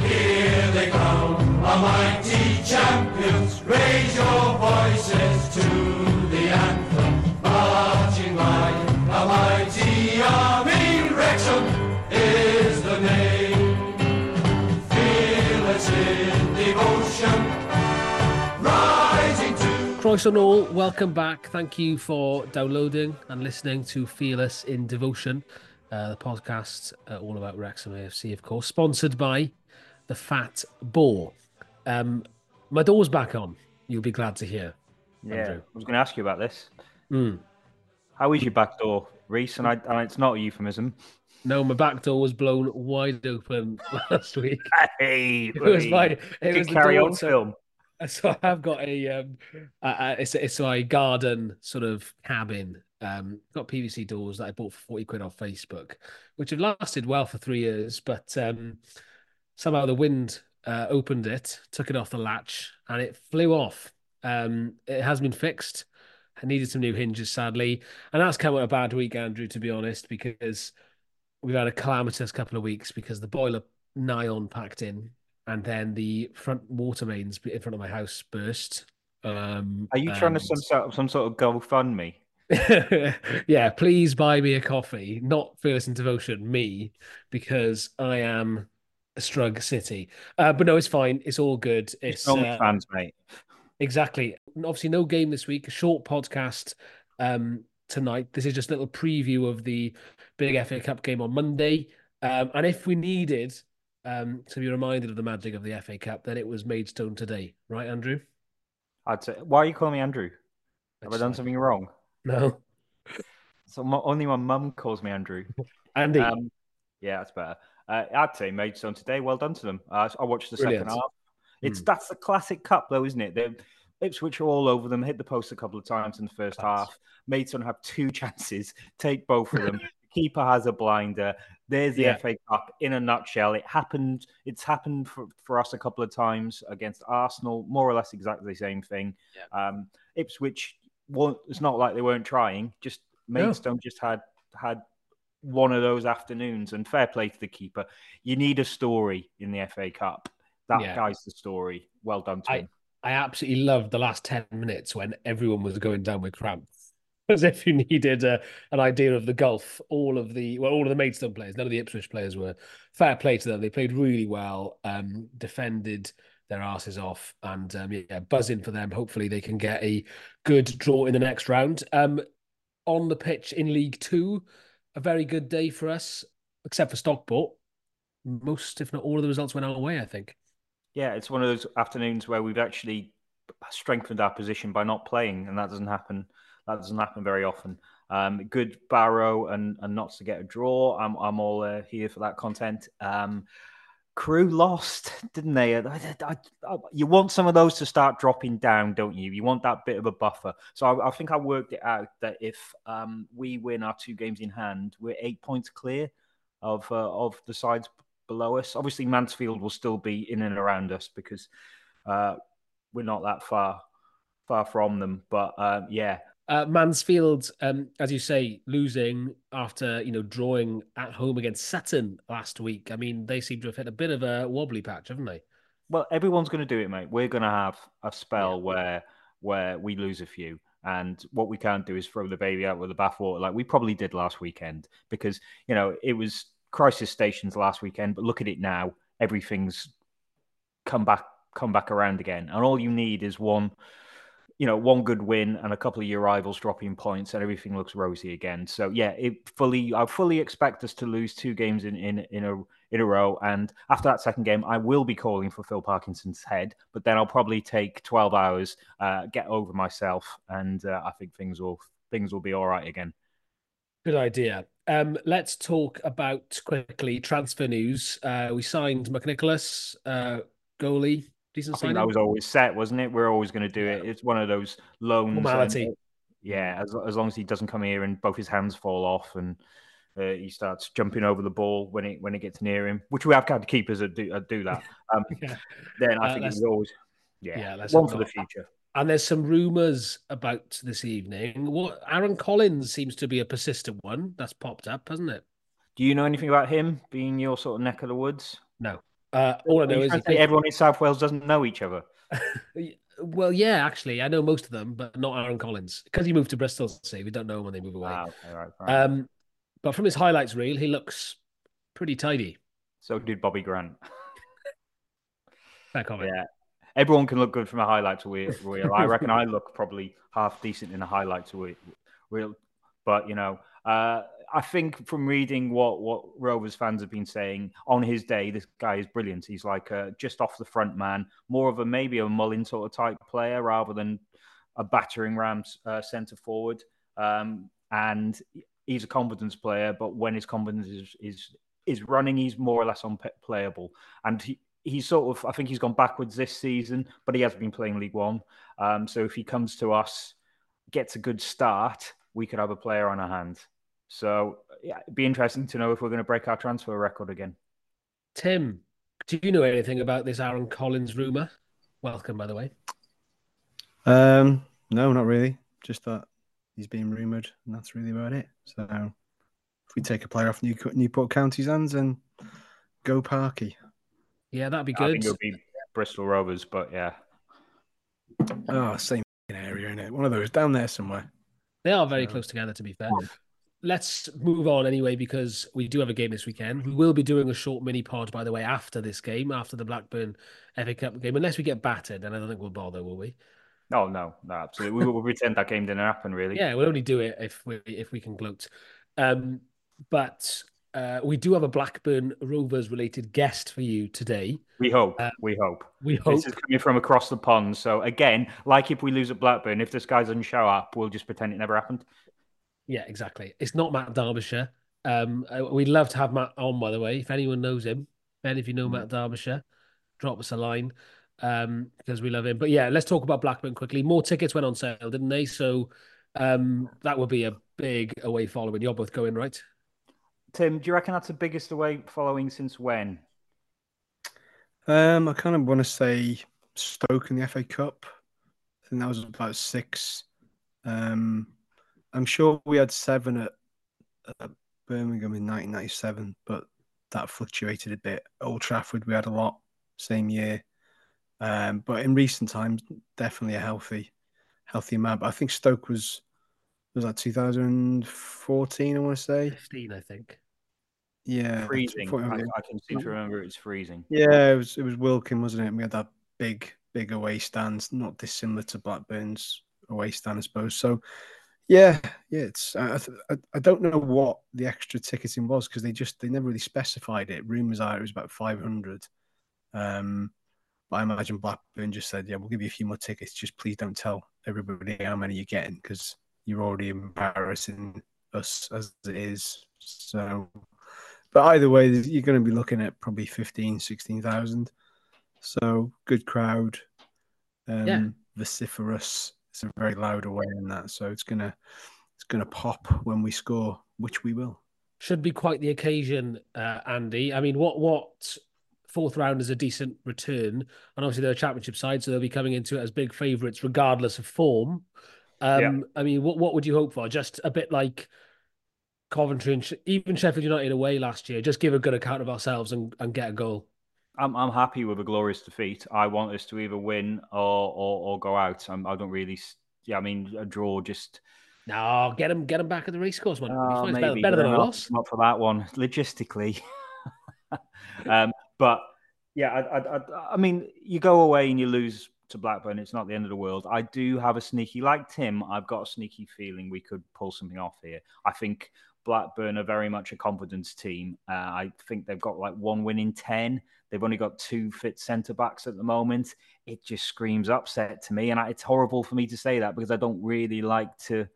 Here they come, mighty champions. Raise your voices to the anthem. Marching mighty army. Is the name. In devotion. All, welcome back. Thank you for downloading and listening to Fearless in Devotion, uh, the podcast uh, all about Wrexham AFC, of course, sponsored by the Fat Boar. Um, my door's back on. You'll be glad to hear. Yeah, Andrew. I was going to ask you about this. Mm. How is your back door, Reese? And, I, and it's not a euphemism. No, my back door was blown wide open last week. Hey, It was my. It was carry on to- film. So I have got a um, uh, it's it's my garden sort of cabin. Um, got PVC doors that I bought for forty quid off Facebook, which have lasted well for three years. But um, somehow the wind uh, opened it, took it off the latch, and it flew off. Um, it has been fixed. I needed some new hinges, sadly, and that's come at a bad week, Andrew. To be honest, because we've had a calamitous couple of weeks because the boiler nigh on packed in, and then the front water mains in front of my house burst. Um, Are you trying to some sort of, some sort of GoFundMe? yeah, please buy me a coffee, not Fearless in Devotion, me, because I am a Strug City. Uh, but no, it's fine. It's all good. It's It's only uh, fans, mate. Exactly. Obviously, no game this week. A short podcast um, tonight. This is just a little preview of the big FA Cup game on Monday. Um, and if we needed um, to be reminded of the magic of the FA Cup, then it was Maidstone today, right, Andrew? I'd say, why are you calling me Andrew? Have I done something wrong? No, So my, only my mum calls me Andrew. Andy. Um, yeah, that's better. Uh, I'd say Maidstone today. Well done to them. Uh, I watched the Brilliant. second half. It's Hmm. that's the classic cup, though, isn't it? They Ipswich are all over them. Hit the post a couple of times in the first Facts. half. Maidstone have two chances. Take both of them. Keeper has a blinder. There's the Yeah. FA Cup in a nutshell. It happened. It's happened for, for us a couple of times against Arsenal. More or less exactly the same thing. Um, Ipswich. Well, it's not like they weren't trying. Just. Maidstone just had had one of those afternoons. And fair play to the keeper. You need a story in the FA Cup. That Yeah. guy's the story. Well done to I- him. I absolutely loved the last 10 minutes when everyone was going down with cramps. As if you needed a, an idea of the gulf. All of the well, all of the Maidstone players, none of the Ipswich players were fair play to them. They played really well, um, defended their asses off, and um, yeah, buzzing for them. Hopefully, they can get a good draw in the next round. Um, on the pitch in League Two, a very good day for us, except for Stockport. Most, if not all, of the results went our way. I think. Yeah, it's one of those afternoons where we've actually strengthened our position by not playing, and that doesn't happen. That doesn't happen very often. Um, good Barrow and and not to get a draw. I'm I'm all uh, here for that content. Um, Crewe lost, didn't they? I, I- I- you want some of those to start dropping down, don't you? You want that bit of a buffer. So I, think I worked it out that if um, we win our two games in hand, we're eight points clear of uh, of the sides below us. Obviously, Mansfield will still be in and around us because uh, we're not that far far from them. But uh, yeah, Uh, Mansfield, um, as you say, losing after you know drawing at home against Sutton last week. I mean, they seem to have hit a bit of a wobbly patch, haven't they? well, everyone's going to do it, mate. We're going to have a spell where where we lose a few. And what we can't do is throw the baby out with the bathwater like we probably did last weekend because, you know, it was crisis stations last weekend. But look at it now. Everything's come back come back around again. And all you need is one, you know, one good win and a couple of your rivals dropping points and everything looks rosy again. So yeah, it fully I fully expect us to lose two games in in, in a in a row. And after that second game, I will be calling for Phil Parkinson's head, but then I'll probably take 12 hours, uh, get over myself, and uh, I think things will things will be all right again. Good idea. Um, let's talk about quickly transfer news. Uh, we signed McNicholas, uh, goalie, decent I think signing. that was always set, wasn't it? We're always going to do it. It's one of those loans. and- yeah, as, as long as he doesn't come here and both his hands fall off and uh, he starts jumping over the ball when it when it gets near him, which we have had keepers that do, that do that. Um, Yeah. Then I Uh, think he's always yeah, Yeah, one not for the future. And there's some rumours about this evening. What Aaron Collins seems to be a persistent one that's popped up, hasn't it? Do you know anything about him being your sort of neck of the woods? No. Uh, all I know is everyone in South Wales doesn't know each other. well, yeah, actually, I know most of them, but not Aaron Collins because he moved to Bristol. See, we don't know when they move away. Ah, okay, right, right. Um, but from his highlights reel, he looks pretty tidy. So did Bobby Grant. Fair comment. Yeah, everyone can look good from a highlights reel. I reckon I look probably half decent in a highlights reel, but you know, uh, I think from reading what what Rovers fans have been saying on his day, this guy is brilliant. He's like a, just off the front man, more of a maybe a Mullin sort of type player rather than a battering Rams uh, centre forward. Um, and he's a confidence player, but when his confidence is is is running, he's more or less unplayable. And he, he's sort of I think he's gone backwards this season, but he has been playing League One. Um, so if he comes to us, gets a good start, we could have a player on our hands. So yeah, it'd be interesting to know if we're going to break our transfer record again. Tim, do you know anything about this Aaron Collins rumor? Welcome, by the way. Um, no, not really. Just that he's being rumored, and that's really about it. So if we take a player off New- Newport County's hands and go Parky. Yeah, that'd be good. I think it'll be Bristol Rovers, but yeah. Oh, same area, in it? One of those down there somewhere. They are very close together, to be fair let's move on anyway because we do have a game this weekend. We will be doing a short mini pod, by the way, after this game, after the Blackburn FA Cup game, unless we get battered, and I don't think we'll bother, will we? No, no, no, absolutely. we will pretend that game didn't happen, really. Yeah, we'll only do it if we if we can gloat. Um, but uh, we do have a Blackburn Rovers related guest for you today. We hope. Uh, we hope. We hope. This is coming from across the pond. So again, like if we lose at Blackburn, if this guy doesn't show up, we'll just pretend it never happened. Yeah, exactly. It's not Matt Derbyshire. Um, uh, we'd love to have Matt on, by the way. If anyone knows him, Ben, if you know Matt Derbyshire, drop us a line um, because we love him. But yeah, let's talk about Blackburn quickly. More tickets went on sale, didn't they? So um, that would be a big away following. You're both going, right? Tim, do you reckon that's the biggest away following since when? Um, I kind of want to say Stoke in the FA Cup. I think that was about six. Um, I'm sure we had seven at, at Birmingham in 1997, but that fluctuated a bit. Old Trafford, we had a lot same year. Um, but in recent times, definitely a healthy, healthy amount. But I think Stoke was was that 2014. I want to say 15. I think. Yeah, freezing. I, I, can seem to remember it was freezing. Yeah, it was. It was Wilkin, wasn't it? And we had that big, big away stand, not dissimilar to Blackburn's away stand, I suppose. So yeah, yeah. It's I, I, I don't know what the extra ticketing was because they just they never really specified it. Rumors are it was about five hundred. Um, but I imagine Blackburn just said, "Yeah, we'll give you a few more tickets. Just please don't tell everybody how many you're getting because you're already embarrassing us as it is." So, but either way, you're going to be looking at probably 15, 16,000. So good crowd, um, yeah. vociferous it's a very loud away in that, so it's gonna it's gonna pop when we score, which we will. Should be quite the occasion, uh, Andy. I mean, what what fourth round is a decent return, and obviously they're a championship side, so they'll be coming into it as big favourites regardless of form. Um, yeah. I mean, what what would you hope for? Just a bit like Coventry and even Sheffield United away last year. Just give a good account of ourselves and, and get a goal. I'm I'm happy with a glorious defeat. I want us to either win or or, or go out. I'm, I do not really. Yeah, I mean a draw just. No, get him, get him back at the racecourse, man. Uh, maybe, better, better than a loss. Not for that one, logistically. um, but yeah, I, I, I, mean, you go away and you lose to Blackburn. It's not the end of the world. I do have a sneaky, like Tim. I've got a sneaky feeling we could pull something off here. I think Blackburn are very much a confidence team. Uh, I think they've got like one win in ten. They've only got two fit centre backs at the moment. It just screams upset to me, and it's horrible for me to say that because I don't really like to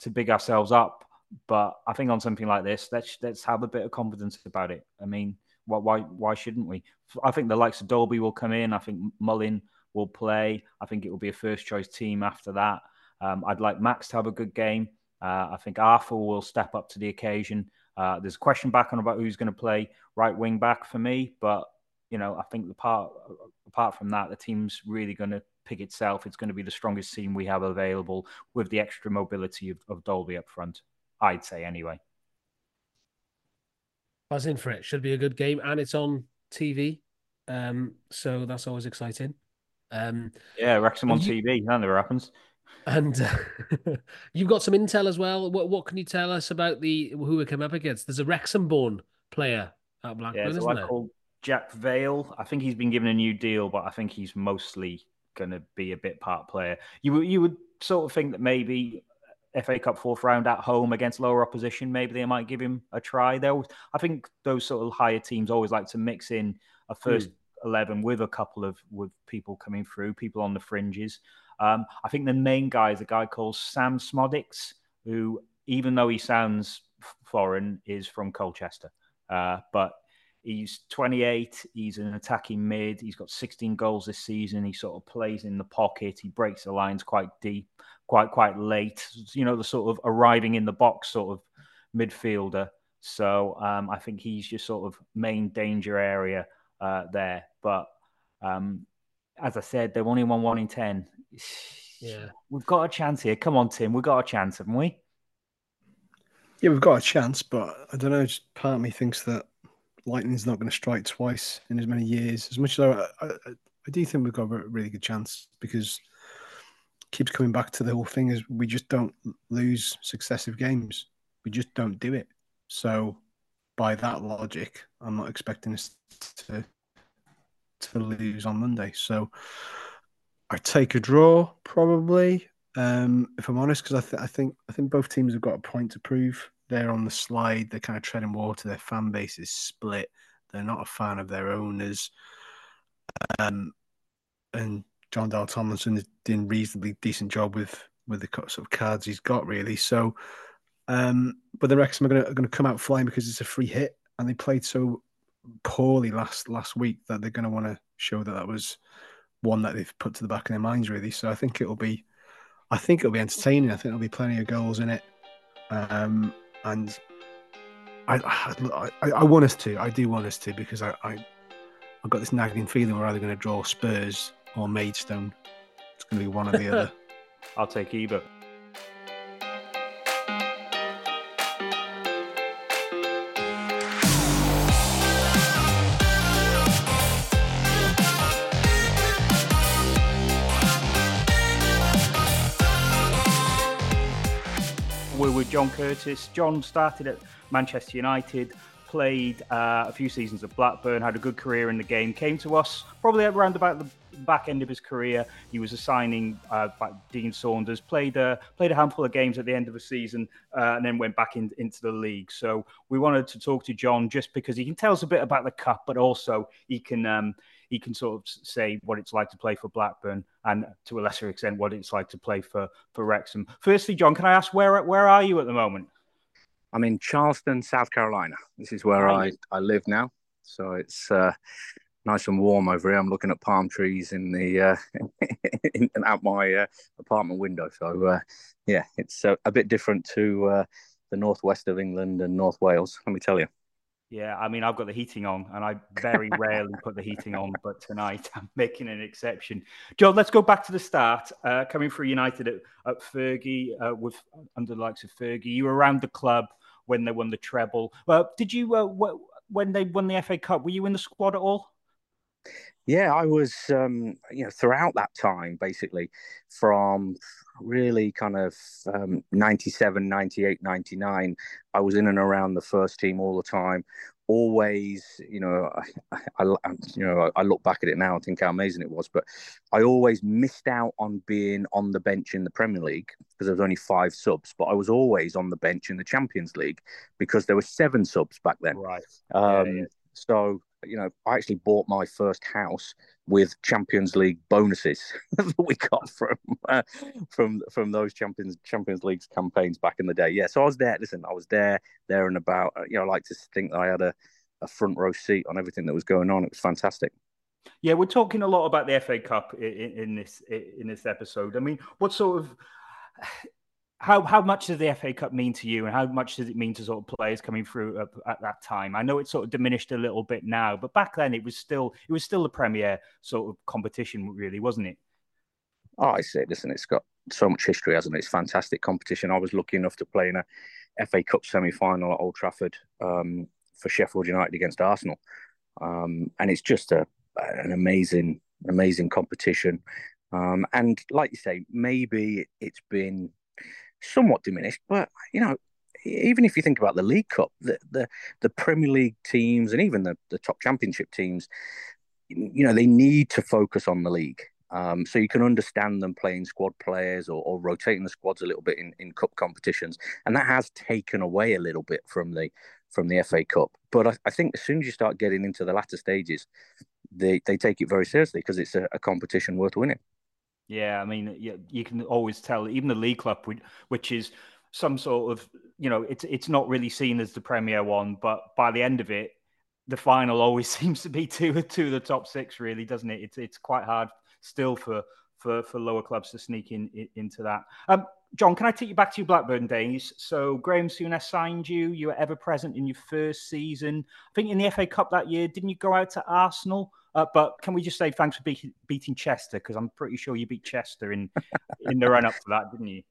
to big ourselves up. But I think on something like this, let's let's have a bit of confidence about it. I mean, why why why shouldn't we? I think the likes of Dalby will come in. I think Mullin will play. I think it will be a first choice team after that. Um, I'd like Max to have a good game. Uh, I think Arthur will step up to the occasion. Uh, there's a question back on about who's going to play right wing back for me, but you know, I think the part apart from that, the team's really going to pick itself. It's going to be the strongest team we have available with the extra mobility of, of Dalby up front. I'd say anyway. Buzzing for it. Should be a good game, and it's on TV. Um, so that's always exciting. Um, yeah, Wrexham on you- TV. That never happens. and uh, you've got some intel as well. What what can you tell us about the who we come up against? There's a Wrexham-born player at Blackburn, Yeah, so isn't I there? called Jack Vale. I think he's been given a new deal, but I think he's mostly going to be a bit part player. You would you would sort of think that maybe FA Cup fourth round at home against lower opposition, maybe they might give him a try. Though I think those sort of higher teams always like to mix in a first eleven with a couple of with people coming through, people on the fringes. Um, I think the main guy is a guy called Sam Szmodics, who even though he sounds foreign, is from Colchester. Uh, but he's 28. He's an attacking mid. He's got 16 goals this season. He sort of plays in the pocket. He breaks the lines quite deep, quite quite late. You know, the sort of arriving in the box sort of midfielder. So um, I think he's your sort of main danger area uh, there. But um, as I said, they've only won one in ten. Yeah. We've got a chance here. Come on, Tim. We've got a chance, haven't we? Yeah, we've got a chance, but I don't know. Just part of me thinks that lightning's not going to strike twice in as many years. As much as I, I, I do think we've got a really good chance because keeps coming back to the whole thing is we just don't lose successive games. We just don't do it. So by that logic, I'm not expecting us to to lose on Monday. So I take a draw probably. Um, if I'm honest, because I, th- I think I think both teams have got a point to prove. They're on the slide. They're kind of treading water. Their fan base is split. They're not a fan of their owners. Um, and Jon Dahl Tomasson is doing a reasonably decent job with with the sort of cards he's got, really. So, um, but the Wrexham are going to going to come out flying because it's a free hit, and they played so poorly last last week that they're going to want to show that that was one that they've put to the back of their minds, really. So I think it'll be, I think it'll be entertaining. I think there'll be plenty of goals in it, um, and I, I I want us to. I do want us to because I, I I've got this nagging feeling we're either going to draw Spurs or Maidstone. It's going to be one or the other. I'll take either. With John Curtis. John started at Manchester United, played uh, a few seasons at Blackburn, had a good career in the game, came to us probably around about the back end of his career. He was a signing uh, by Dean Saunders, played a, played a handful of games at the end of the season, uh, and then went back in, into the league. So we wanted to talk to John just because he can tell us a bit about the cup, but also he can um, he can sort of say what it's like to play for Blackburn and to a lesser extent what it's like to play for for Wrexham. Firstly, John, can I ask where where are you at the moment? I'm in Charleston, South Carolina. This is where I. I live now. So it's uh, nice and warm over here. I'm looking at palm trees in the uh, in, out my uh, apartment window. So uh, yeah, it's uh, a bit different to uh, the northwest of England and North Wales. Let me tell you. Yeah, I mean, I've got the heating on, and I very rarely put the heating on, but tonight I'm making an exception. John, let's go back to the start. Uh, coming through United at, at Fergie, uh, with under the likes of Fergie, you were around the club when they won the treble. Well, did you uh, wh- when they won the FA Cup? Were you in the squad at all? Yeah, I was, um, you know, throughout that time, basically from really kind of um, 97, 98, 99, I was in and around the first team all the time. Always, you know, I, I, you know, I look back at it now and think how amazing it was, but I always missed out on being on the bench in the Premier League because there was only five subs, but I was always on the bench in the Champions League because there were seven subs back then. Right. Um, yeah. So, you know, I actually bought my first house with Champions League bonuses that we got from uh, from from those Champions Champions Leagues campaigns back in the day. Yeah, so I was there. Listen, I was there, there and about. Uh, You know, I like to think that I had a, a front row seat on everything that was going on. It was fantastic. Yeah, we're talking a lot about the FA Cup in, in this in this episode. I mean, what sort of how how much does the FA Cup mean to you, and how much does it mean to sort of players coming through at, at, that time? I know it's sort of diminished a little bit now, but back then it was still it was still the premier sort of competition, really, wasn't it? Oh, I say, listen, it's got so much history, hasn't it? It's fantastic competition. I was lucky enough to play in a FA Cup semi final at Old Trafford um, for Sheffield United against Arsenal. Um, and it's just a, an amazing, amazing competition. Um, and like you say, maybe it's been somewhat diminished, but you know, even if you think about the League Cup, the the, the Premier League teams and even the, the top championship teams, you know, they need to focus on the league. Um, so you can understand them playing squad players or, or, rotating the squads a little bit in, in cup competitions, and that has taken away a little bit from the from the FA Cup. But I, I think as soon as you start getting into the latter stages, they they take it very seriously because it's a, a, competition worth winning. Yeah, I mean, you, you can always tell even the League Cup, which is some sort of you know it's it's not really seen as the Premier one, but by the end of it, the final always seems to be two two of the top six, really, doesn't it? It's it's quite hard still for for for lower clubs to sneak in, in into that. Um, John, can I take you back to your Blackburn days? So Graham Souness signed you. You were ever present in your first season. I think in the FA Cup that year, didn't you go out to Arsenal? Uh, but can we just say thanks for be- beating Chester because I'm pretty sure you beat Chester in in the run up to that, didn't you?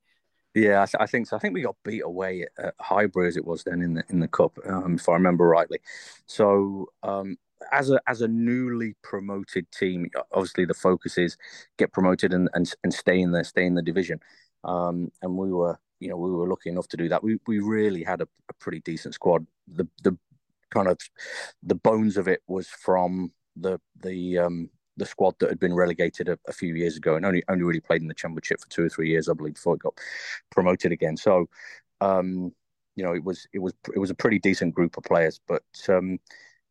Yeah, I, th- I, think so. I think we got beat away at, Highbury as it was then in the in the cup, um, if I remember rightly. So um, as a as a newly promoted team, obviously the focus is get promoted and and, and stay in the stay in the division. Um, and we were you know we were lucky enough to do that. We we really had a, a pretty decent squad. The the kind of the bones of it was from the the um, the squad that had been relegated a, a, few years ago and only only really played in the championship for two or three years, I believe, before it got promoted again. So, um, you know, it was it was it was a pretty decent group of players. But um,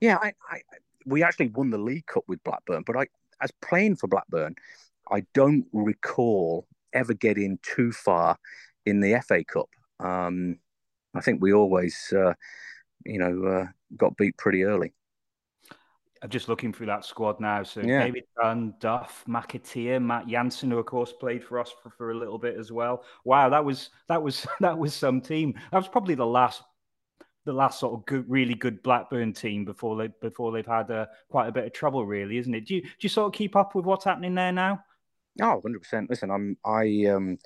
yeah, I, I we actually won the League Cup with Blackburn. But I, as playing for Blackburn, I don't recall ever getting too far in the FA Cup. Um, I think we always, uh, you know, uh, got beat pretty early. I'm just looking through that squad now. So yeah. David Dunn, Duff, McAteer, Matt Jansen, who of course played for us for, for a little bit as well. Wow, that was that was that was some team. That was probably the last the last sort of good, really good Blackburn team before they before they've had uh, quite a bit of trouble, really, isn't it? Do you do you sort of keep up with what's happening there now? Oh, 100 percent. Listen, I'm I um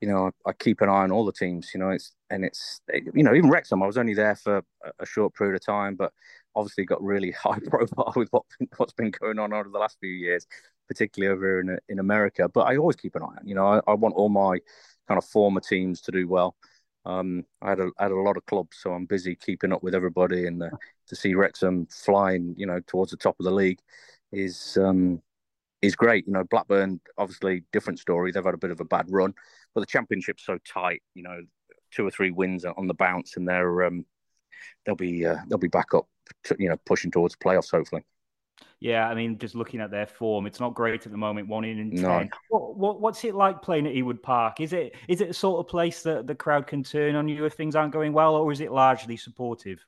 you know I, I, keep an eye on all the teams. You know it's and it's you know even Wrexham. I was only there for a short period of time, but obviously got really high profile with what what's been going on over the last few years, particularly over in in America. But I always keep an eye on. You know, I, I want all my kind of former teams to do well. Um, I had a I had a lot of clubs, so I'm busy keeping up with everybody, and to see Wrexham flying, you know, towards the top of the league is um, is great. You know, Blackburn obviously different story. They've had a bit of a bad run, but the championship's so tight. You know, two or three wins on the bounce, and they're um, they'll be uh, they'll be back up you know, pushing towards playoffs, hopefully. Yeah, I mean, just looking at their form, it's not great at the moment. One in ten. No. What, what, what's it like playing at Ewood Park? Is it is it a sort of place that the crowd can turn on you if things aren't going well, or is it largely supportive?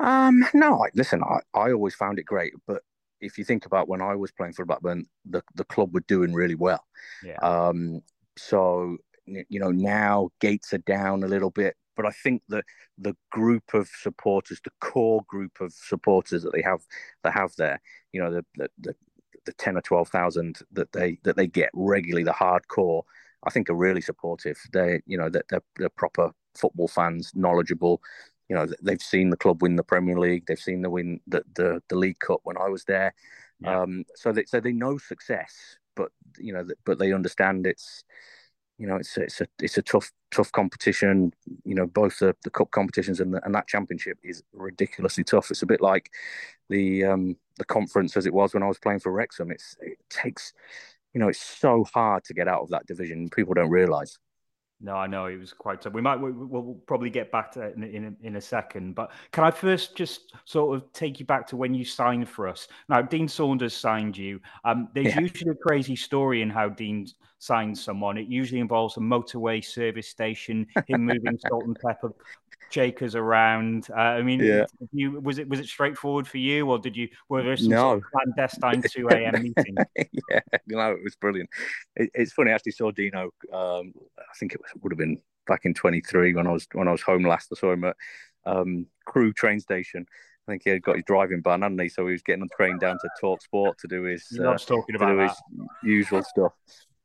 Um, no. Listen, I, I always found it great, but if you think about when I was playing for Blackburn, the the club were doing really well. Yeah. Um, so you know now gates are down a little bit but I think that the group of supporters, the core group of supporters that they have, that have there, you know, the the, the, the ten or twelve thousand that they that they get regularly, the hardcore, I think are really supportive. They, you know, that they're, they're proper football fans, knowledgeable. You know, they've seen the club win the Premier League. They've seen the win the the, the League Cup when I was there. Yeah. Um, so they so they know success, but you know, but they understand it's you know, it's it's a it's a tough tough competition. You know, both the, the cup competitions and the, and that championship is ridiculously tough. It's a bit like the um the conference as it was when I was playing for Wrexham. It's it takes, you know, it's so hard to get out of that division. People don't realise. No, I know it was quite tough. We might we, will probably get back to in, in, in a second, but can I first just sort of take you back to when you signed for us? Now, Dean Saunders signed you. Um, there's yeah. usually a crazy story in how Dean signs someone. It usually involves a motorway service station, him moving salt and pepper shakers around. Uh, I mean, yeah. you was it was it straightforward for you, or did you were there some no. sort of clandestine two a.m. meeting? yeah, no, it was brilliant. It, it's funny. I actually saw Dino. Um, I think it was, would have been back in twenty three when I was when I was home last. I saw him at um, Crewe train station. I think he had got his driving ban, hadn't he? So he was getting on the train down to talkSPORT to do his, uh, talking about his usual stuff.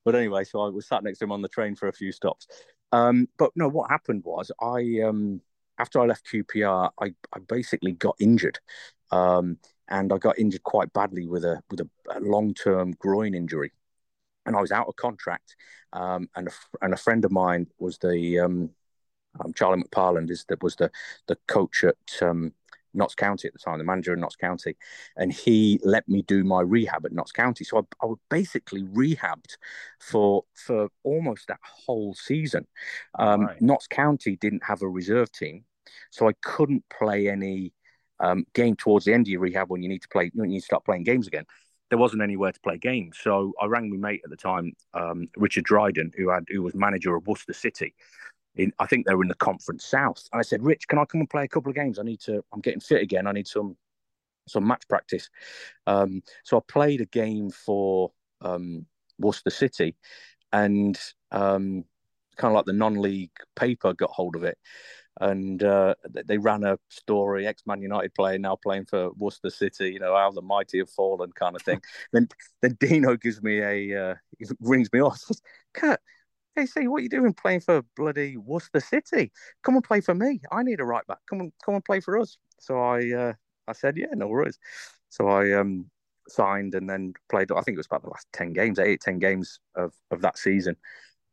But anyway, so I was sat next to him on the train for a few stops. Um, but no, what happened was I um, after I left QPR, I, I basically got injured. Um, and I got injured quite badly with a with a, a long term groin injury, and I was out of contract. Um, and a, and a friend of mine was the um, um, Charlie McParland is that was the the coach at um, Notts County at the time, the manager in Notts County, and he let me do my rehab at Notts County. So I, I was basically rehabbed for for almost that whole season. Um, right. Notts County didn't have a reserve team, so I couldn't play any um, game towards the end of your rehab when you need to play when you start playing games again. There wasn't anywhere to play games, so I rang my mate at the time, um, Richard Dryden, who had who was manager of Worcester City, in I think they were in the Conference South. And I said, Rich, can I come and play a couple of games? I need to. I'm getting fit again. I need some some match practice. Um, so I played a game for um, Worcester City, and um, kind of like the non-league paper got hold of it, and uh, they ran a story: ex-Man United player now playing for Worcester City. You know how the mighty have fallen, kind of thing. then then Dino gives me a uh, rings me off. Kurt, Hey, see what are you doing playing for bloody Worcester City? Come and play for me. I need a right back. Come and come and play for us. So I uh, I said, yeah, no worries. So I um, signed and then played. I think it was about the last ten games, eight, ten games of of that season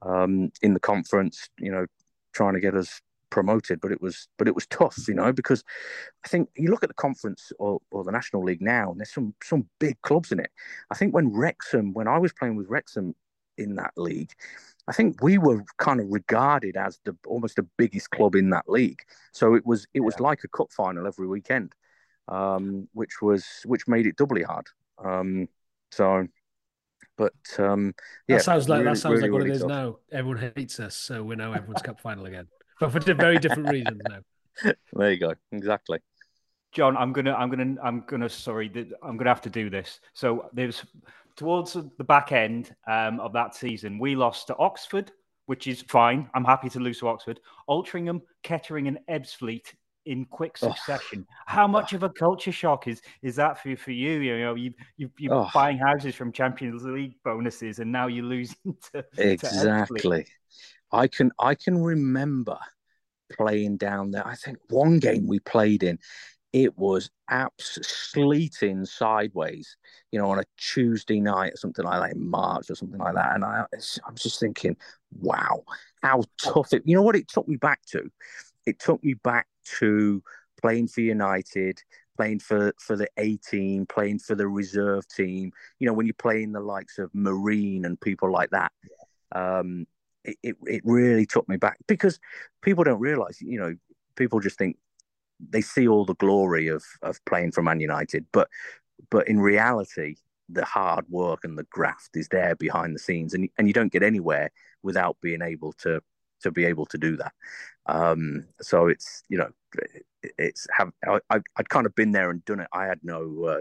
um, in the conference. You know, trying to get us promoted, but it was but it was tough, you know, because I think you look at the conference or, or the national league now, and there's some some big clubs in it. I think when Wrexham, when I was playing with Wrexham in that league, I think we were kind of regarded as the almost the biggest club in that league. So it was it was yeah. like a cup final every weekend, um, which was which made it doubly hard. Um, so, but um, yeah, that sounds like really, that sounds really, like what really it is tough. now. Everyone hates us, so we know everyone's cup final again, but for very different reasons now. There you go. Exactly. John, I'm gonna, I'm gonna, I'm gonna. Sorry, I'm gonna have to do this. So there's towards the back end um, of that season, we lost to Oxford, which is fine. I'm happy to lose to Oxford. Altrincham, Kettering, and Ebbsfleet in quick succession. Oh. How much of a culture shock is is that for for you? You know, you you you're oh. buying houses from Champions League bonuses, and now you're losing to exactly. To I can I can remember playing down there. I think one game we played in, it was abs sleeting sideways, you know, on a Tuesday night or something like that in March or something like that. And I, I was just thinking, wow, how tough it. You know what it took me back to? It took me back to playing for United, playing for for the A team, playing for the reserve team. You know, when you're playing the likes of Marine and people like that. Um, it, it, it really took me back because people don't realize, you know, people just think they see all the glory of of playing for Man United, but but in reality, the hard work and the graft is there behind the scenes, and and you don't get anywhere without being able to to be able to do that. Um, so it's you know it's have I, I'd kind of been there and done it. I had no. Uh,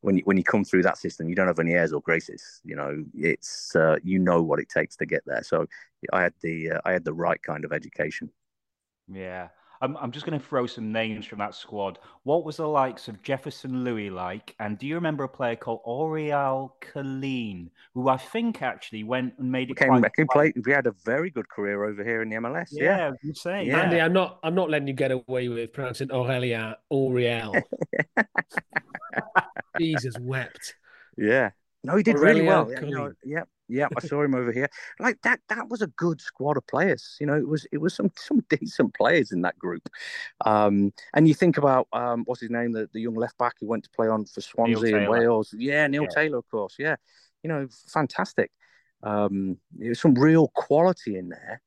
when you, when you come through that system, you don't have any airs or graces. You know, it's uh, you know what it takes to get there. So I had the uh, I had the right kind of education. Yeah, I'm, I'm just going to throw some names from that squad. What was the likes of Jefferson Louis like? And do you remember a player called Oriel Collin, who I think actually went and made it? Came back and played. We had a very good career over here in the MLS. Yeah, yeah. you say. Yeah. Andy, I'm not. I'm not letting you get away with pronouncing Aurelien Oriel. Jesus wept. Yeah. No, he did really well. Yeah, you know, yeah, yeah, I saw him over here. Like that, that was a good squad of players. You know, it was it was some some decent players in that group. Um, and you think about um, what's his name, the, the young left back who went to play on for Swansea in Wales. Yeah, Neil yeah. Taylor, of course. Yeah, you know, fantastic. Um, there's some real quality in there.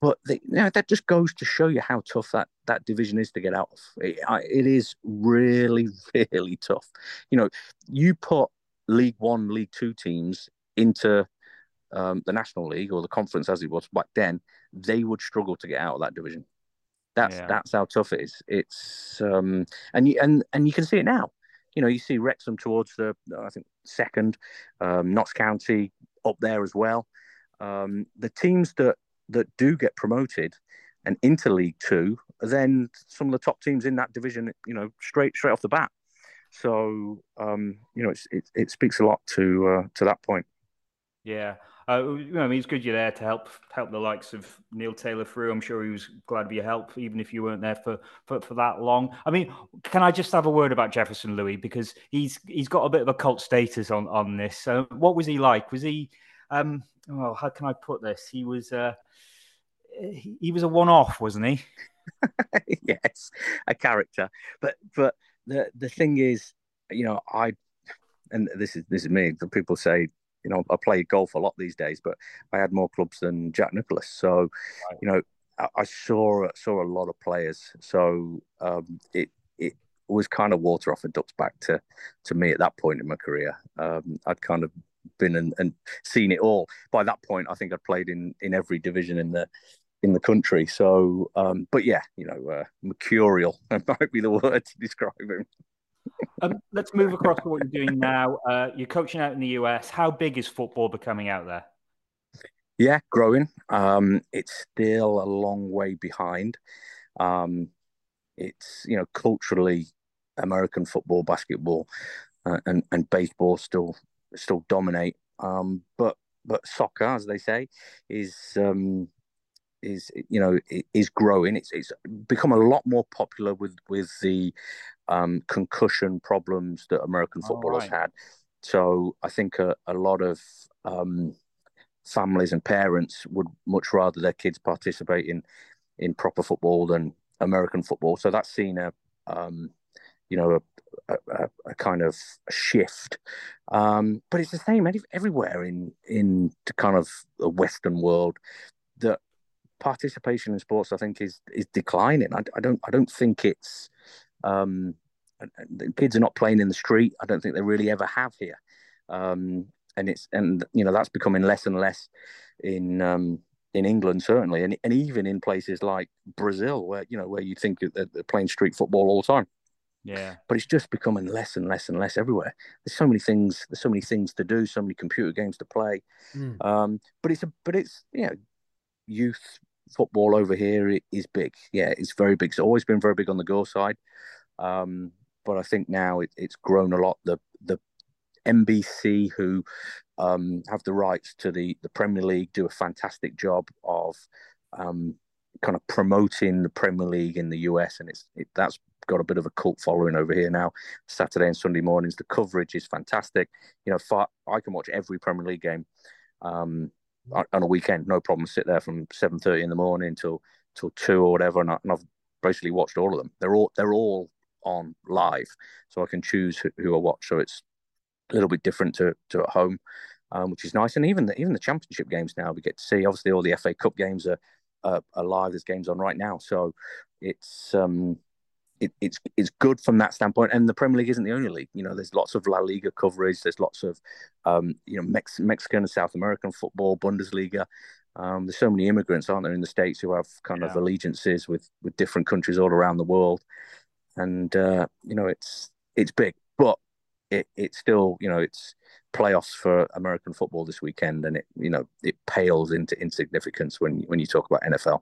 But you know, that just goes to show you how tough that, that division is to get out of. It, it is really, really tough. You know, you put League One, League Two teams into um, the National League or the conference as it was back then, they would struggle to get out of that division. That's yeah. that's how tough it is. It's um, and you and and you can see it now. You know, you see Wrexham towards the I think second, um, Notts County up there as well. Um, the teams that that do get promoted and into League Two, then some of the top teams in that division, you know, straight straight off the bat. So um, you know, it, it speaks a lot to uh, to that point. Yeah, Uh, you know, I mean, it's good you're there to help help the likes of Neil Taylor through. I'm sure he was glad of your help, even if you weren't there for, for, for that long. I mean, can I just have a word about Jefferson Louis because he's he's got a bit of a cult status on on this. Uh, what was he like? Was he? Um, well, how can I put this? He was. Uh, he, he was a one-off, wasn't he? yes, a character. But but the the thing is, you know, I and this is this is me. People say you know, I play golf a lot these days, but I had more clubs than Jack Nicklaus. So, right. you know, I, I, saw saw a lot of players. So um, it it was kind of water off a duck's back to to me at that point in my career. Um, I'd kind of been and, and seen it all. By that point, I think I'd played in in every division in the in the country. So, um, but yeah, you know, uh, mercurial might be the word to describe him. Um, let's move across to what you're doing now. Uh, you're coaching out in the US. How big is football becoming out there? Yeah, growing. Um, it's still a long way behind. Um, it's you know culturally, American football, basketball, uh, and and baseball still still dominate. Um, but but soccer, as they say, is um, is you know is growing. It's it's become a lot more popular with with the um, concussion problems that American footballers right. had. So I think a, a lot of um, families and parents would much rather their kids participate in in proper football than American football. So that's seen a um, you know a, a, a, kind of shift. Um, but it's the same everywhere in in the kind of the Western world that participation in sports, I think, is is declining. I, I don't I don't think it's um, the kids are not playing in the street. I don't think they really ever have here, um, and it's and you know that's becoming less and less in um, in England certainly, and and even in places like Brazil, where you know where you think that they're playing street football all the time. Yeah, but it's just becoming less and less and less everywhere. There's so many things. There's so many things to do. So many computer games to play. Mm. Um, but it's a but it's you know youth football over here is big. Yeah, it's very big. It's always been very big on the girl side. Um, but I think now it, it's grown a lot. The the NBC who um, have the rights to the the Premier League do a fantastic job of um, kind of promoting the Premier League in the US, and it's it, that's got a bit of a cult following over here now. Saturday and Sunday mornings, the coverage is fantastic. You know, far, I can watch every Premier League game um, on a weekend, no problem. Sit there from seven thirty in the morning till till two or whatever, and, I, I've basically watched all of them. They're all they're all on live, so I can choose who, who I watch. So it's a little bit different to, to at home, um, which is nice. And even the, even the championship games now we get to see. Obviously, all the FA Cup games are, uh, are live. There's games on right now, so it's um, it, it's it's good from that standpoint. And the Premier League isn't the only league. You know, there's lots of La Liga coverage. There's lots of um, you know Mex- Mexican and South American football, Bundesliga. Um, there's so many immigrants, aren't there, in the states who have kind yeah. of allegiances with with different countries all around the world and uh, you know it's it's big, but it it's still you know it's playoffs for American football this weekend, and it you know it pales into insignificance when when you talk about NFL.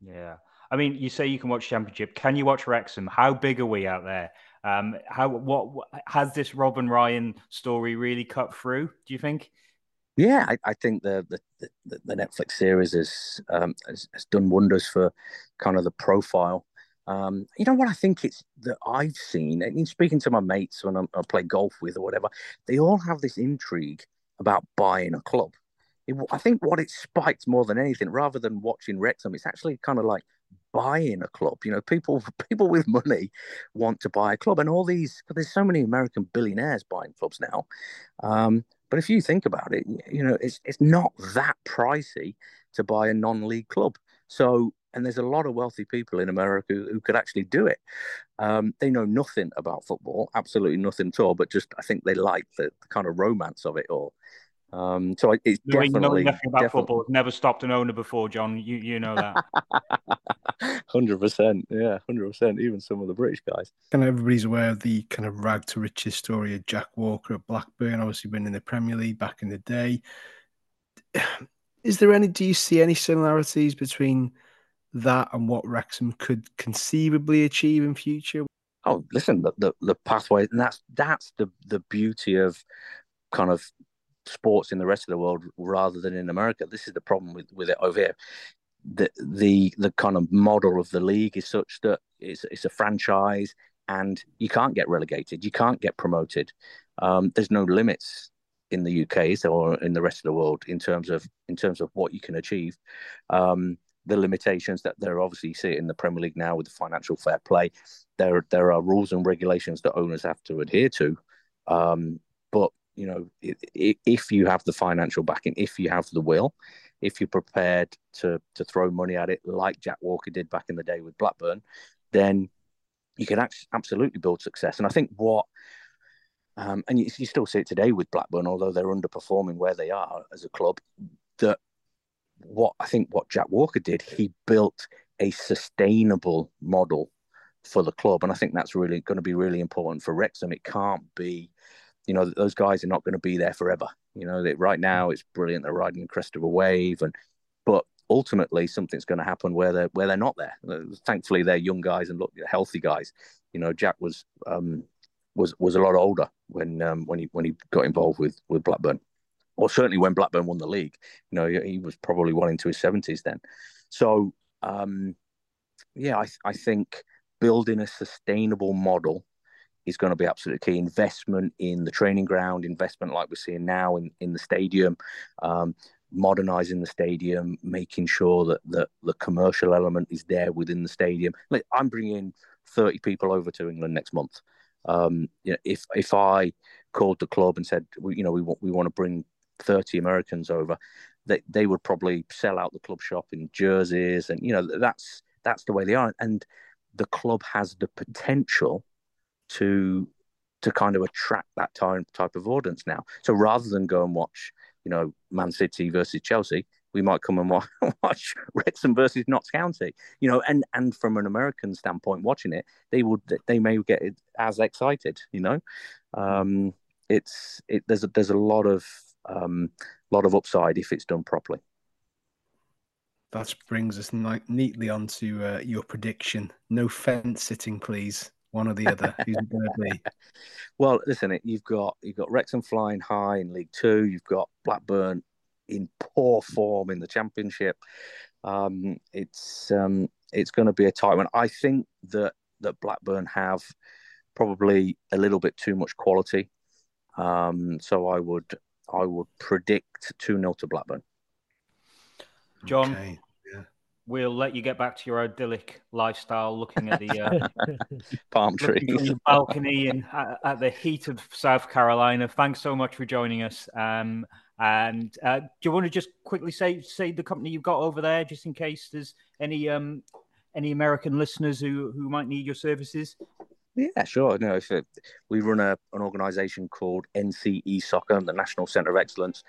Yeah, I mean, you say you can watch Championship. Can you watch Wrexham? How big are we out there? Um, how what, what has this Rob and Ryan story really cut through? Do you think? Yeah, I, I think the, the the Netflix series is um, has, has done wonders for kind of the profile um, you know what I think it's that I've seen, in speaking to my mates when I'm, I play golf with or whatever, they all have this intrigue about buying a club. It, I think what it spiked more than anything, rather than watching Wrexham, it's actually kind of like buying a club. You know, people people with money want to buy a club, and all these there's so many American billionaires buying clubs now. Um, but if you think about it, you know, it's it's not that pricey to buy a non-league club. So and there's a lot of wealthy people in America who, could actually do it. Um, they know nothing about football, absolutely nothing at all, but just I think they like the, the kind of romance of it all. Um, so it's Doing definitely nothing about definitely... football. Never stopped an owner before, John. You you know that. Hundred percent, yeah, hundred percent. Even some of the British guys. And everybody's aware of the kind of rag to riches story of Jack Walker at Blackburn. Obviously, been in the Premier League back in the day. Is there any? Do you see any similarities between that and what Wrexham could conceivably achieve in future? Oh, listen, the, the, the pathway, and that's that's the the beauty of kind of sports in the rest of the world rather than in America. This is the problem with, with it over here. The, the the kind of model of the league is such that it's, it's a franchise and you can't get relegated, you can't get promoted. Um, there's no limits in the UK or in the rest of the world in terms of in terms of what you can achieve. Um, the limitations that there obviously see it in the Premier League now with the financial fair play. There there are rules and regulations that owners have to adhere to. Um, but you know, if you have the financial backing, if you have the will, if you're prepared to to throw money at it, like Jack Walker did back in the day with Blackburn, then you can absolutely build success. And I think what um, and you, you, still see it today with Blackburn, although they're underperforming where they are as a club. That what I think what Jack Walker did, he built a sustainable model for the club, and I think that's really going to be really important for Wrexham. It can't be, you know, those guys are not going to be there forever. You know, that right now it's brilliant; they're riding the crest of a wave, and but ultimately something's going to happen where they're where they're not there. Thankfully, they're young guys and look healthy guys. You know, Jack was um, was was a lot older when um, when he when he got involved with with Blackburn, or certainly when Blackburn won the league. You know, he, he was probably well into his seventies then. So um, yeah, I I think building a sustainable model is going to be absolutely key. Investment in the training ground, investment like we're seeing now in in the stadium. Um, modernizing the stadium, making sure that, that the commercial element is there within the stadium. Like I'm bringing 30 people over to England next month. Um, you know, if if I called the club and said, we, you know, we want we want to bring 30 Americans over, they they would probably sell out the club shop in jerseys, and you know that's that's the way they are. And the club has the potential to to kind of attract that type type of audience now. So rather than go and watch, you know, Man City versus Chelsea, we might come and watch, watch Wrexham versus Notts County, you know, and and from an American standpoint, watching it, they would they may get as excited, you know. Um, it's it there's a, there's a lot of um, lot of upside if it's done properly. That brings us neatly onto uh, your prediction. No fence sitting, please. One or the other. Who's going to be? Well, listen, you've got you've got Wrexham flying high in League Two. You've got Blackburn in poor form in the championship. Um, it's um, it's going to be a tight one. I think that that Blackburn have probably a little bit too much quality. Um, so I would I would predict two 0 to Blackburn. John, okay. We'll let you get back to your idyllic lifestyle, looking at the uh, palm trees, balcony, and at, at, the heat of South Carolina. Thanks so much for joining us. Um, and uh, do you want to just quickly say say the company you've got over there, just in case there's any um, any American listeners who who might need your services? Yeah, sure. No, it, we run a, an organisation called NCE Soccer, the National Centre of Excellence,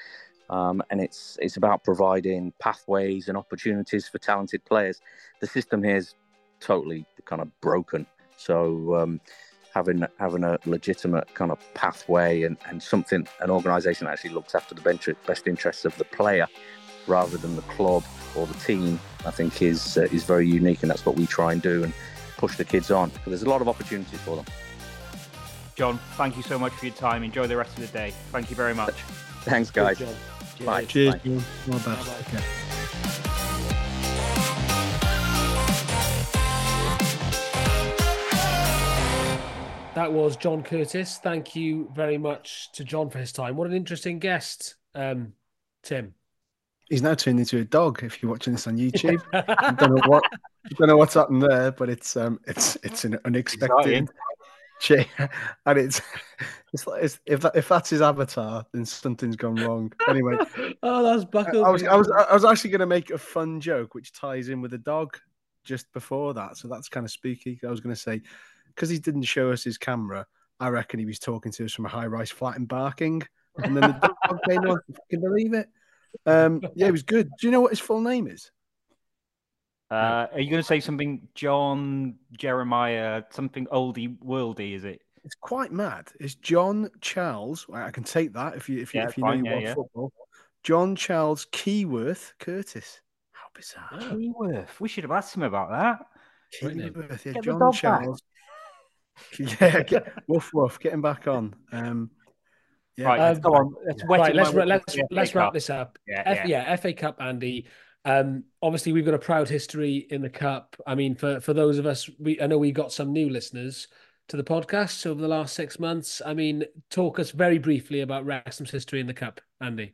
um, and it's it's about providing pathways and opportunities for talented players. The system here is totally kind of broken, so um, having having a legitimate kind of pathway and, and something an organisation actually looks after the best interests of the player rather than the club or the team, I think is uh, is very unique, and that's what we try and do and push the kids on. But there's a lot of opportunities for them. John, thank you so much for your time. Enjoy the rest of the day. Thank you very much. Thanks, guys. Cheers, Bye. Cheers, Bye. All the best. Okay. That was John Curtis. Thank you very much to John for his time. What an interesting guest, um, Tim. He's now turned into a dog. If you're watching this on YouTube, I don't know what I don't know what's happened there, but it's um it's it's an unexpected change, and it's it's like it's, if that, if that's his avatar, then something's gone wrong. Anyway, oh, that's buckled. I, I was I was I was actually going to make a fun joke which ties in with the dog just before that, so that's kind of spooky. I was going to say because he didn't show us his camera, I reckon he was talking to us from a high rise flat in Barking. And then the dog came on. Can believe it? Um, yeah, it was good. Do you know what his full name is? Uh, are you going to say something, John Jeremiah, something oldie worldy? Is it? It's quite mad. It's John Charles. I can take that if you if you, yeah, if you fine, know yeah, yeah. football. John Charles Keyworth Curtis. How bizarre! Keyworth. We should have asked him about that. Keyworth, yeah, John Charles. yeah, get, woof woof, getting back on. Um, Yeah. Right, let's Um, go on. Let's wet Right, let's over ra- the let's let's wrap this up. Yeah, F- yeah. yeah, FA Cup, Andy. Um, obviously, we've got a proud history in the cup. I mean, for for those of us, we I know we got some new listeners to the podcast over the last six months. I mean, talk us very briefly about Wrexham's history in the cup, Andy.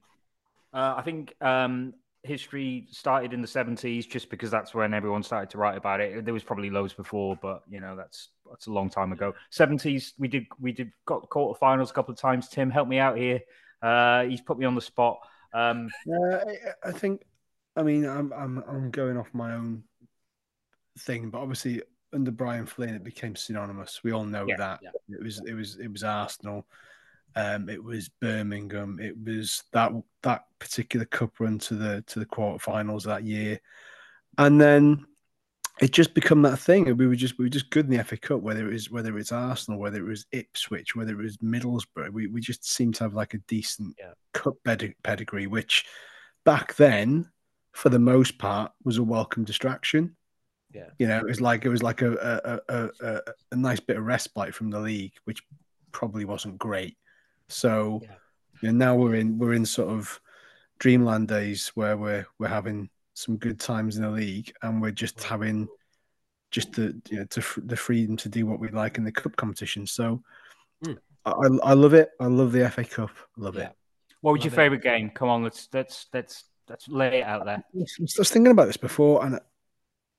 Uh, I think um, history started in the seventies, just because that's when everyone started to write about it. There was probably loads before, but you know that's that's a long time ago. Seventies, we did we did got quarterfinals a couple of times. Tim, help me out here. Uh, he's put me on the spot. Um, Uh, I- I think, I mean, I'm I'm I'm going off my own thing, but obviously under Brian Flynn, it became synonymous. We all know Yeah, that yeah. it was it was it was Arsenal, um, it was Birmingham, it was that that particular cup run to the to the quarterfinals that year, and then it just become that thing. We were just we were just good in the FA Cup, whether it was whether it's Arsenal, whether it was Ipswich, whether it was Middlesbrough. We we just seemed to have like a decent Yeah. cup pedig- pedigree, which back then, for the most part, was a welcome distraction. Yeah. you know, it was like it was like a a, a, a, a nice bit of respite from the league, which probably wasn't great. So, Yeah. you know, now we're in we're in sort of dreamland days where we're we're having some good times in the league, and we're just having just the you know to f- the freedom to do what we like in the cup competition. So, Mm. I, I love it. I love the FA Cup. Love Yeah. it. what was your Love it. favorite game? Come on, let's let's let's let's lay it out there. I was thinking about this before, and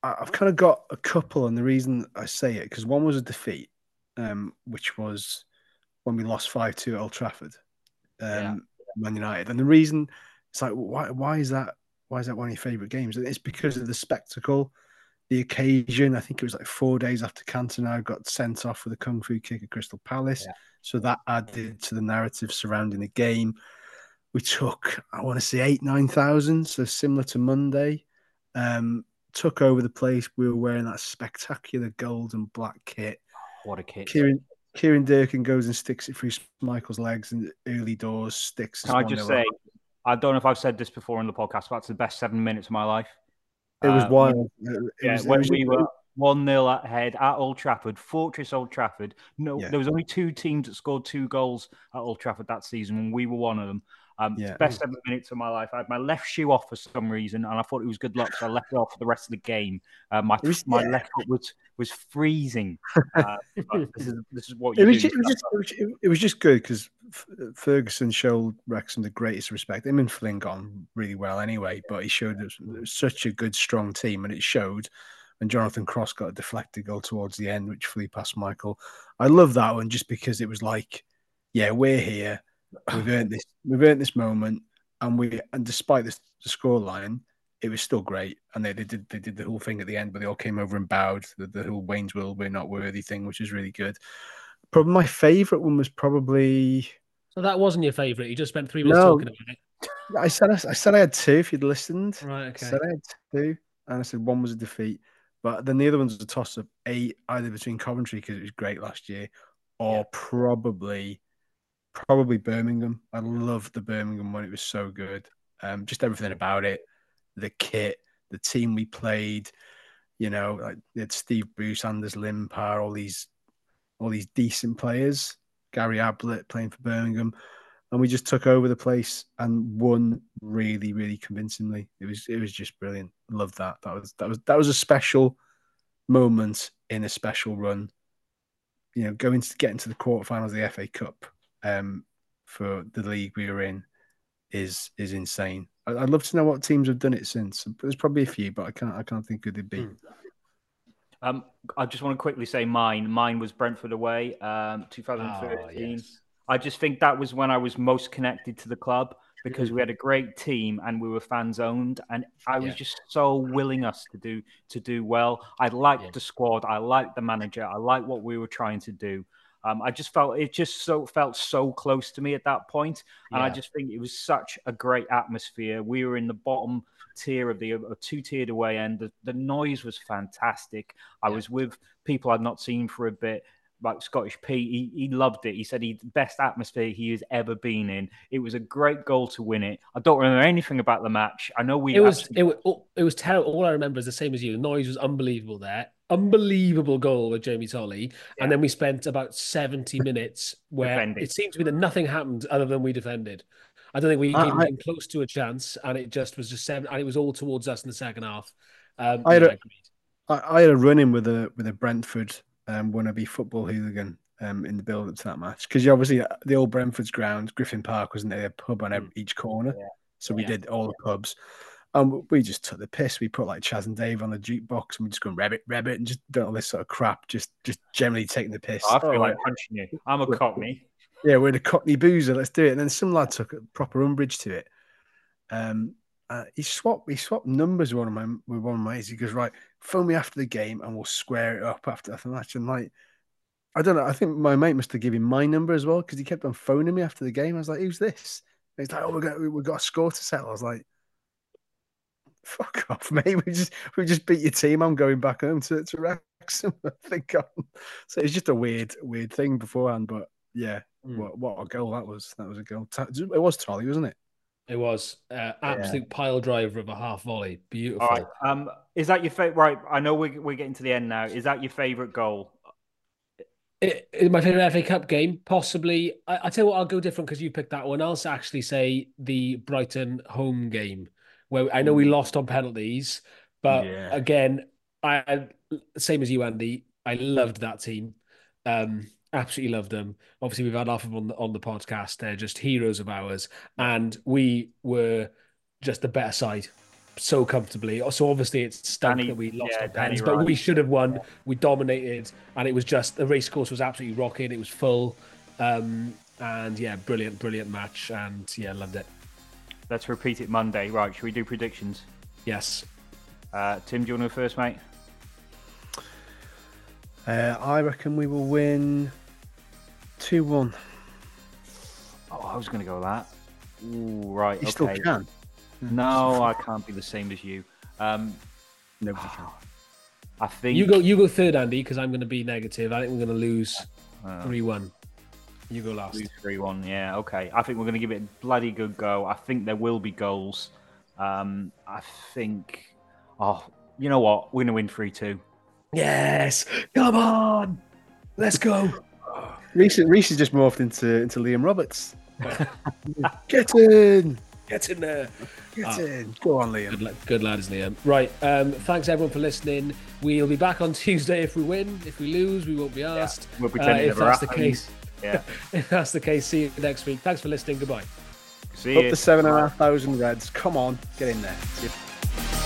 I've kind of got a couple. And the reason I say it because one was a defeat, um, which was when we lost five two at Old Trafford, um, Yeah. Man United. And the reason it's like, why why is that? Why is that one of your favorite games? And it's because of the spectacle, the occasion. I think it was like four days after Cantona got sent off with a kung fu kick at Crystal Palace, Yeah. so that added to the narrative surrounding the game. We took, I want to say, eight nine thousand, so similar to Monday um, took over the place. We were wearing that spectacular gold and black kit. What a kid! Kieron Kieron Durkin goes and sticks it through Schmeichel's legs and early doors sticks. Can I just say, I don't know if I've said this before in the podcast, but that's the best seven minutes of my life. it was Uh, wild. It, it Yeah, was, when was- we were one 0 ahead at Old Trafford, Fortress Old Trafford. No, Yeah. there was only two teams that scored two goals at Old Trafford that season, and we were one of them. Um, Yeah. best seven minutes of my life. I had my left shoe off for some reason, and I thought it was good luck, so I left it off for the rest of the game. Uh, my was- my yeah. left foot was was freezing. Uh, this is this is what it was, just, it, was just, it, was, it was just good because Ferguson showed Wrexham the greatest respect. Him and Flynn got on really well anyway, but he showed us it was such a good, strong team, and it showed. And Jonathan Cross got a deflected goal towards the end, which flew past Schmeichel. I love that one just because it was like, yeah, we're here. We've earned this. We've earned this moment, and we and despite the, the scoreline, it was still great. And they, they did they did the whole thing at the end, but they all came over and bowed. The, the whole Wayne's World we're not worthy thing, which is really good. Probably my favorite one was probably So that wasn't your favorite. You just spent three minutes No. talking about it. I said I said I had two. If you'd listened, Right. I Okay. said I had two, and I said one was a defeat, but then the other one's a toss up. A either between Coventry because it was great last year, or Yeah. probably probably Birmingham. I loved the Birmingham one. It was so good. Um, just everything about it, the kit, the team we played. You know, like it's Steve Bruce, Anders Limpar, all these all these decent players. Gary Ablett playing for Birmingham and we just took over the place and won really, really convincingly. It was it was just brilliant. Loved that. That was that was that was a special moment in a special run. You know, going to get into the quarterfinals of the FA Cup um, for the league we were in is is insane. I'd love to know what teams have done it since. There's probably a few, but I can't I can't think who they'd be. Hmm. Um, I just want to quickly say mine. Mine was Brentford away, um, Oh, 2013. yes. I just think that was when I was most connected to the club because we had a great team and we were fans owned, and I was Yeah. just so willing us to do to do well. I liked Yeah. the squad, I liked the manager, I liked what we were trying to do. Um, I just felt it just so felt so close to me at that point, and I just think it was such a great atmosphere. We were in the bottom tier of the two tiered away end. The, the noise was fantastic. I Yeah. was with people I'd not seen for a bit like Scottish Pete, he, he loved it. He said he best atmosphere he has ever been in. It was a great goal to win it. I don't remember anything about the match. I know we It was absolutely- it was it was terrible. All I remember is the same as you. The noise was unbelievable there. Unbelievable goal with Jamie Tolley, and then we spent about seventy minutes where Defending. it seemed to me that nothing happened other than we defended. I don't think we I- even I- came close to a chance, and it just was just seven, and it was all towards us in the second half. Um, I had yeah, a- agreed. I, I had a run in with a with a Brentford um, wannabe football hooligan um, in the build up to that match because obviously uh, the old Brentford's ground, Griffin Park, wasn't there? A pub on every, each corner, so we Yeah. did all the pubs. And we just took the piss. We put like Chas and Dave on the jukebox, and we just go rabbit, rabbit, and just done all this sort of crap. Just, just generally taking the piss. I feel Oh, like punching you. I'm a cockney. yeah, we're the Cockney boozer. Let's do it. And then some lad took a proper umbrage to it. Um, uh, he swapped he swapped numbers with one of my with one of my mates. He goes, right, phone me after the game and we'll square it up after the match. And like, I don't know. I think my mate must have given him my number as well because he kept on phoning me after the game. I was like, who's this? And he's like, oh, we got we got a score to settle. I was like, fuck off, mate. We just we just beat your team. I'm going back home to to Wrexham. I think I'm... so. It's just a weird weird thing beforehand, but yeah. Mm. What what a goal that was! That was a goal. It was Tolley, wasn't it? It was uh, absolute pile driver of a half volley. Beautiful. All right. Um, is that your favorite? Right. I know we're, we're getting to the end now. Is that your favorite goal? It, it- my favorite FA Cup game, possibly. I, I tell you what, I'll go different because you picked that one. I'll actually say the Brighton home game, where I know we lost on penalties, but Yeah. again, I same as you, Andy. I loved that team. Um, absolutely loved them. Obviously, we've had off of them on the, on the podcast. They're just heroes of ours, and we were just the better side. So comfortably. So obviously it's stunk Danny- that we lost yeah, pens, but we should have won. We dominated, and it was just the race course was absolutely rocking. It was full, um, and yeah, brilliant, brilliant match, and yeah, loved it. Let's repeat it Monday. Right. Should we do predictions? Yes, Uh, Tim, do you want to go first, mate? Uh, I reckon we will win two one. Oh, I was going to go with that. Ooh, right. You okay. still can. No, I can't be the same as you. Um, Nobody can. I think you go, you go third, Andy, because I'm going to be negative. I think we're going to lose Uh, three one. You go last. Lose 3 1, yeah, okay. I think we're going to give it a bloody good go. I think there will be goals. Um, I think, oh, you know what? We're going to win 3 2. Yes, come on, let's go. Reese, Reese has just morphed into into Liam Roberts. Get in, Get in there. get Ah. in. Go on, Liam. Good, la- good lads, Liam. Right. Um, thanks everyone for listening. We'll be back on Tuesday if we win. If we lose, we won't be asked. We'll Uh, pretend it if never that's the happened. case, Yeah. if that's the case, see you next week. Thanks for listening. Goodbye. See Up you. Up to seven and a half thousand reds. Come on, get in there. See you.